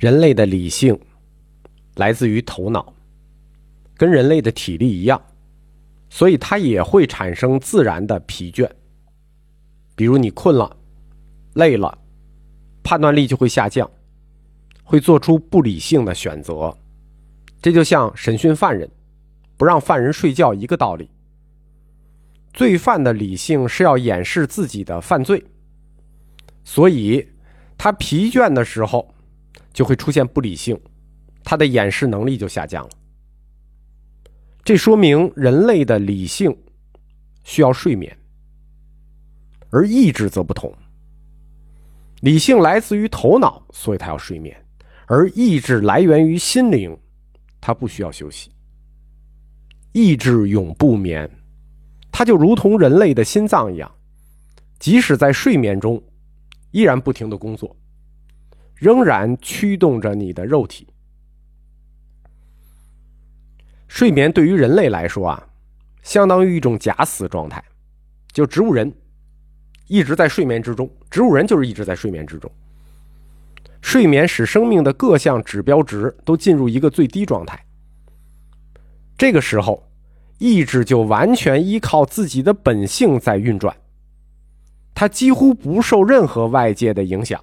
人类的理性来自于头脑，跟人类的体力一样，所以它也会产生自然的疲倦。比如你困了、累了，判断力就会下降，会做出不理性的选择。这就像审讯犯人，不让犯人睡觉一个道理。罪犯的理性是要掩饰自己的犯罪，所以他疲倦的时候就会出现不理性，他的掩饰能力就下降了。这说明人类的理性需要睡眠，而意志则不同。理性来自于头脑，所以他要睡眠；而意志来源于心灵。他不需要休息，意志永不眠，它就如同人类的心脏一样，即使在睡眠中，依然不停的工作，仍然驱动着你的肉体。睡眠对于人类来说啊，相当于一种假死状态，就植物人一直在睡眠之中，植物人就是一直在睡眠之中。睡眠使生命的各项指标值都进入一个最低状态。这个时候，意志就完全依靠自己的本性在运转，它几乎不受任何外界的影响。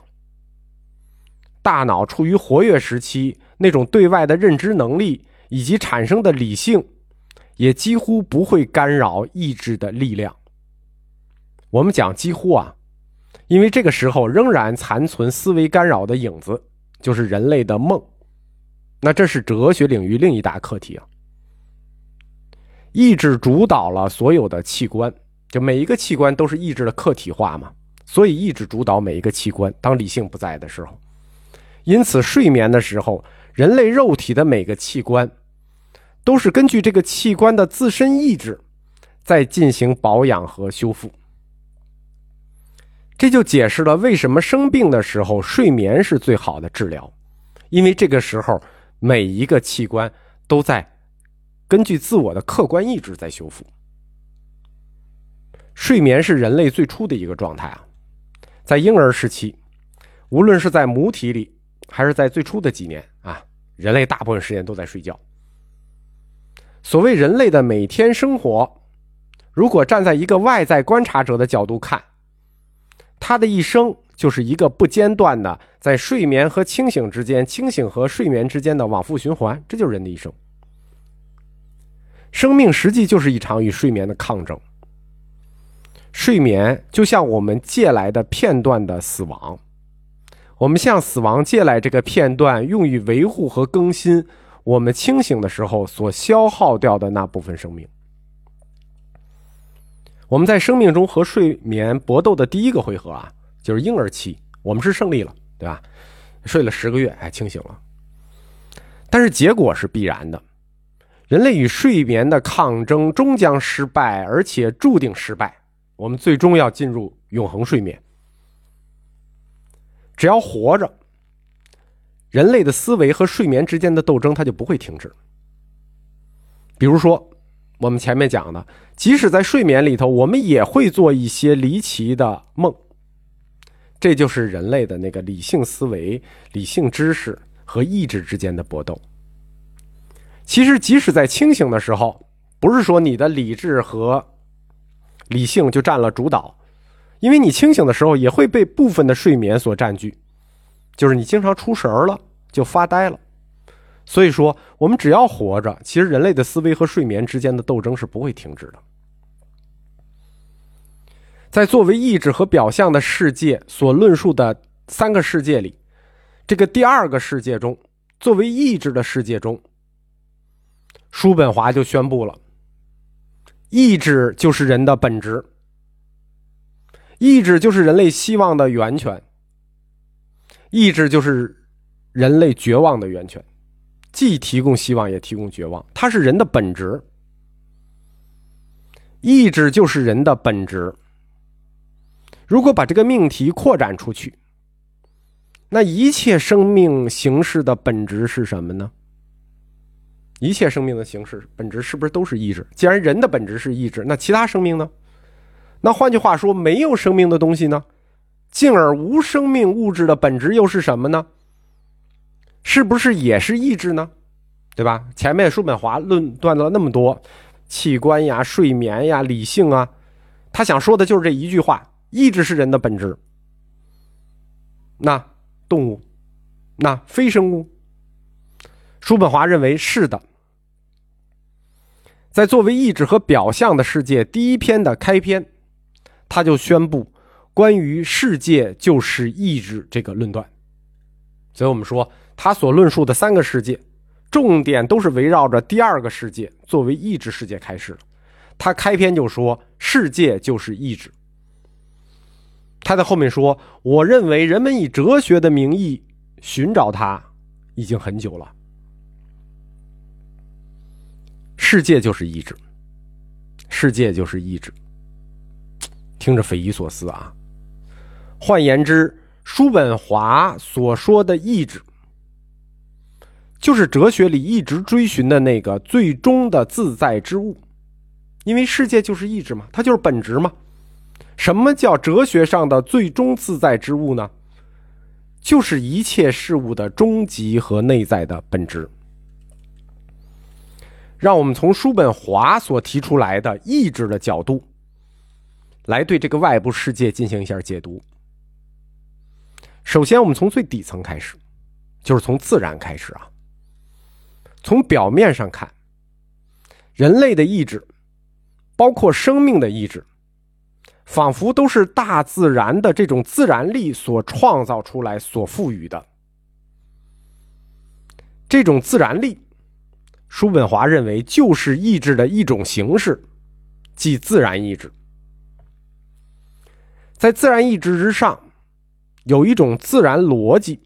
大脑处于活跃时期，那种对外的认知能力以及产生的理性，也几乎不会干扰意志的力量。我们讲几乎啊。因为这个时候仍然残存思维干扰的影子，就是人类的梦。那这是哲学领域另一大课题啊。意志主导了所有的器官，就每一个器官都是意志的客体化嘛，所以意志主导每一个器官。当理性不在的时候，因此睡眠的时候，人类肉体的每个器官都是根据这个器官的自身意志在进行保养和修复。这就解释了为什么生病的时候睡眠是最好的治疗，因为这个时候每一个器官都在根据自我的客观意志在修复。睡眠是人类最初的一个状态啊，在婴儿时期，无论是在母体里还是在最初的几年啊，人类大部分时间都在睡觉。所谓人类的每天生活，如果站在一个外在观察者的角度看。他的一生就是一个不间断的在睡眠和清醒之间、清醒和睡眠之间的往复循环，这就是人的一生。生命实际就是一场与睡眠的抗争。睡眠就像我们借来的片段的死亡，我们向死亡借来这个片段，用于维护和更新我们清醒的时候所消耗掉的那部分生命。我们在生命中和睡眠搏斗的第一个回合啊，就是婴儿期，我们是胜利了，对吧？睡了十个月，哎，清醒了。但是结果是必然的，人类与睡眠的抗争终将失败，而且注定失败。我们最终要进入永恒睡眠。只要活着，人类的思维和睡眠之间的斗争，它就不会停止。比如说。我们前面讲的，即使在睡眠里头，我们也会做一些离奇的梦。这就是人类的那个理性思维、理性知识和意志之间的搏斗。其实，即使在清醒的时候，不是说你的理智和理性就占了主导，因为你清醒的时候也会被部分的睡眠所占据，就是你经常出神儿了，就发呆了。所以说，我们只要活着，其实人类的思维和睡眠之间的斗争是不会停止的。在作为意志和表象的世界所论述的三个世界里，这个第二个世界中，作为意志的世界中，叔本华就宣布了：意志就是人的本质，意志就是人类希望的源泉，意志就是人类绝望的源泉。既提供希望，也提供绝望。它是人的本质，意志就是人的本质。如果把这个命题扩展出去，那一切生命形式的本质是什么呢？一切生命的形式本质是不是都是意志？既然人的本质是意志，那其他生命呢？那换句话说，没有生命的东西呢？进而无生命物质的本质又是什么呢？是不是也是意志呢？对吧？前面叔本华论断了那么多器官呀、睡眠呀、理性啊，他想说的就是这一句话：意志是人的本质。那动物，那非生物，叔本华认为是的。在作为意志和表象的世界第一篇的开篇，他就宣布关于世界就是意志这个论断。所以我们说，他所论述的三个世界，重点都是围绕着第二个世界作为意志世界开始的。他开篇就说世界就是意志。他在后面说：“我认为人们以哲学的名义寻找它，已经很久了。世界就是意志，世界就是意志。听着匪夷所思啊！换言之，叔本华所说的意志，就是哲学里一直追寻的那个最终的自在之物，因为世界就是意志嘛，它就是本质嘛。”什么叫哲学上的最终自在之物呢？就是一切事物的终极和内在的本质。让我们从叔本华所提出来的意志的角度，来对这个外部世界进行一下解读。首先，我们从最底层开始，就是从自然开始啊。从表面上看，人类的意志，包括生命的意志。仿佛都是大自然的这种自然力所创造出来、所赋予的。这种自然力，叔本华认为就是意志的一种形式，即自然意志。在自然意志之上，有一种自然逻辑，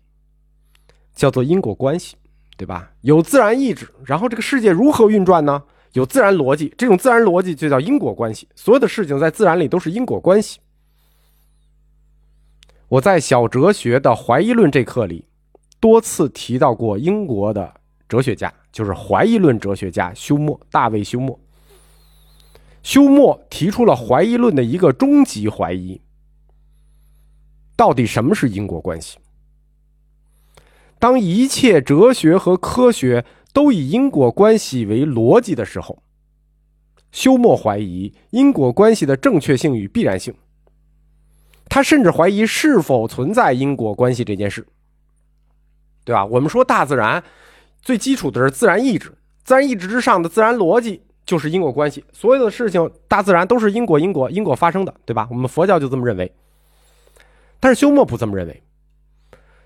叫做因果关系，对吧？有自然意志，然后这个世界如何运转呢？有自然逻辑，这种自然逻辑就叫因果关系。所有的事情在自然里都是因果关系。我在小哲学的怀疑论这课里多次提到过英国的哲学家，就是怀疑论哲学家休谟，大卫休谟。休谟提出了怀疑论的一个终极怀疑：到底什么是因果关系？当一切哲学和科学。都以因果关系为逻辑的时候，休谟怀疑因果关系的正确性与必然性。他甚至怀疑是否存在因果关系这件事，对吧？我们说大自然最基础的是自然意志，自然意志之上的自然逻辑就是因果关系。所有的事情，大自然都是因果，因果，因果发生的，对吧？我们佛教就这么认为。但是休谟不这么认为，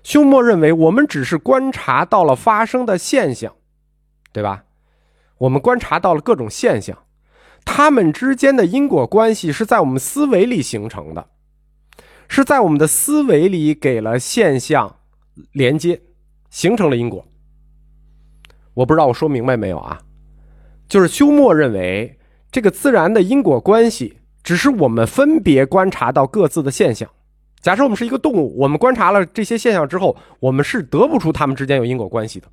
休谟认为我们只是观察到了发生的现象。对吧？我们观察到了各种现象，它们之间的因果关系是在我们思维里形成的，是在我们的思维里给了现象连接，形成了因果。我不知道我说明白没有啊？就是休谟认为，这个自然的因果关系只是我们分别观察到各自的现象。假设我们是一个动物，我们观察了这些现象之后，我们是得不出它们之间有因果关系的。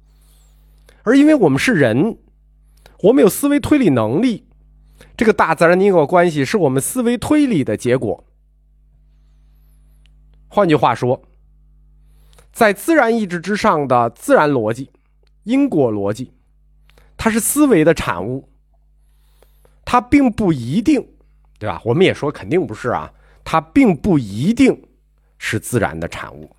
而因为我们是人，我们有思维推理能力，这个大自然的因果关系是我们思维推理的结果。换句话说，在自然意志之上的自然逻辑、因果逻辑，它是思维的产物，它并不一定，对吧？我们也说肯定不是啊，它并不一定是自然的产物。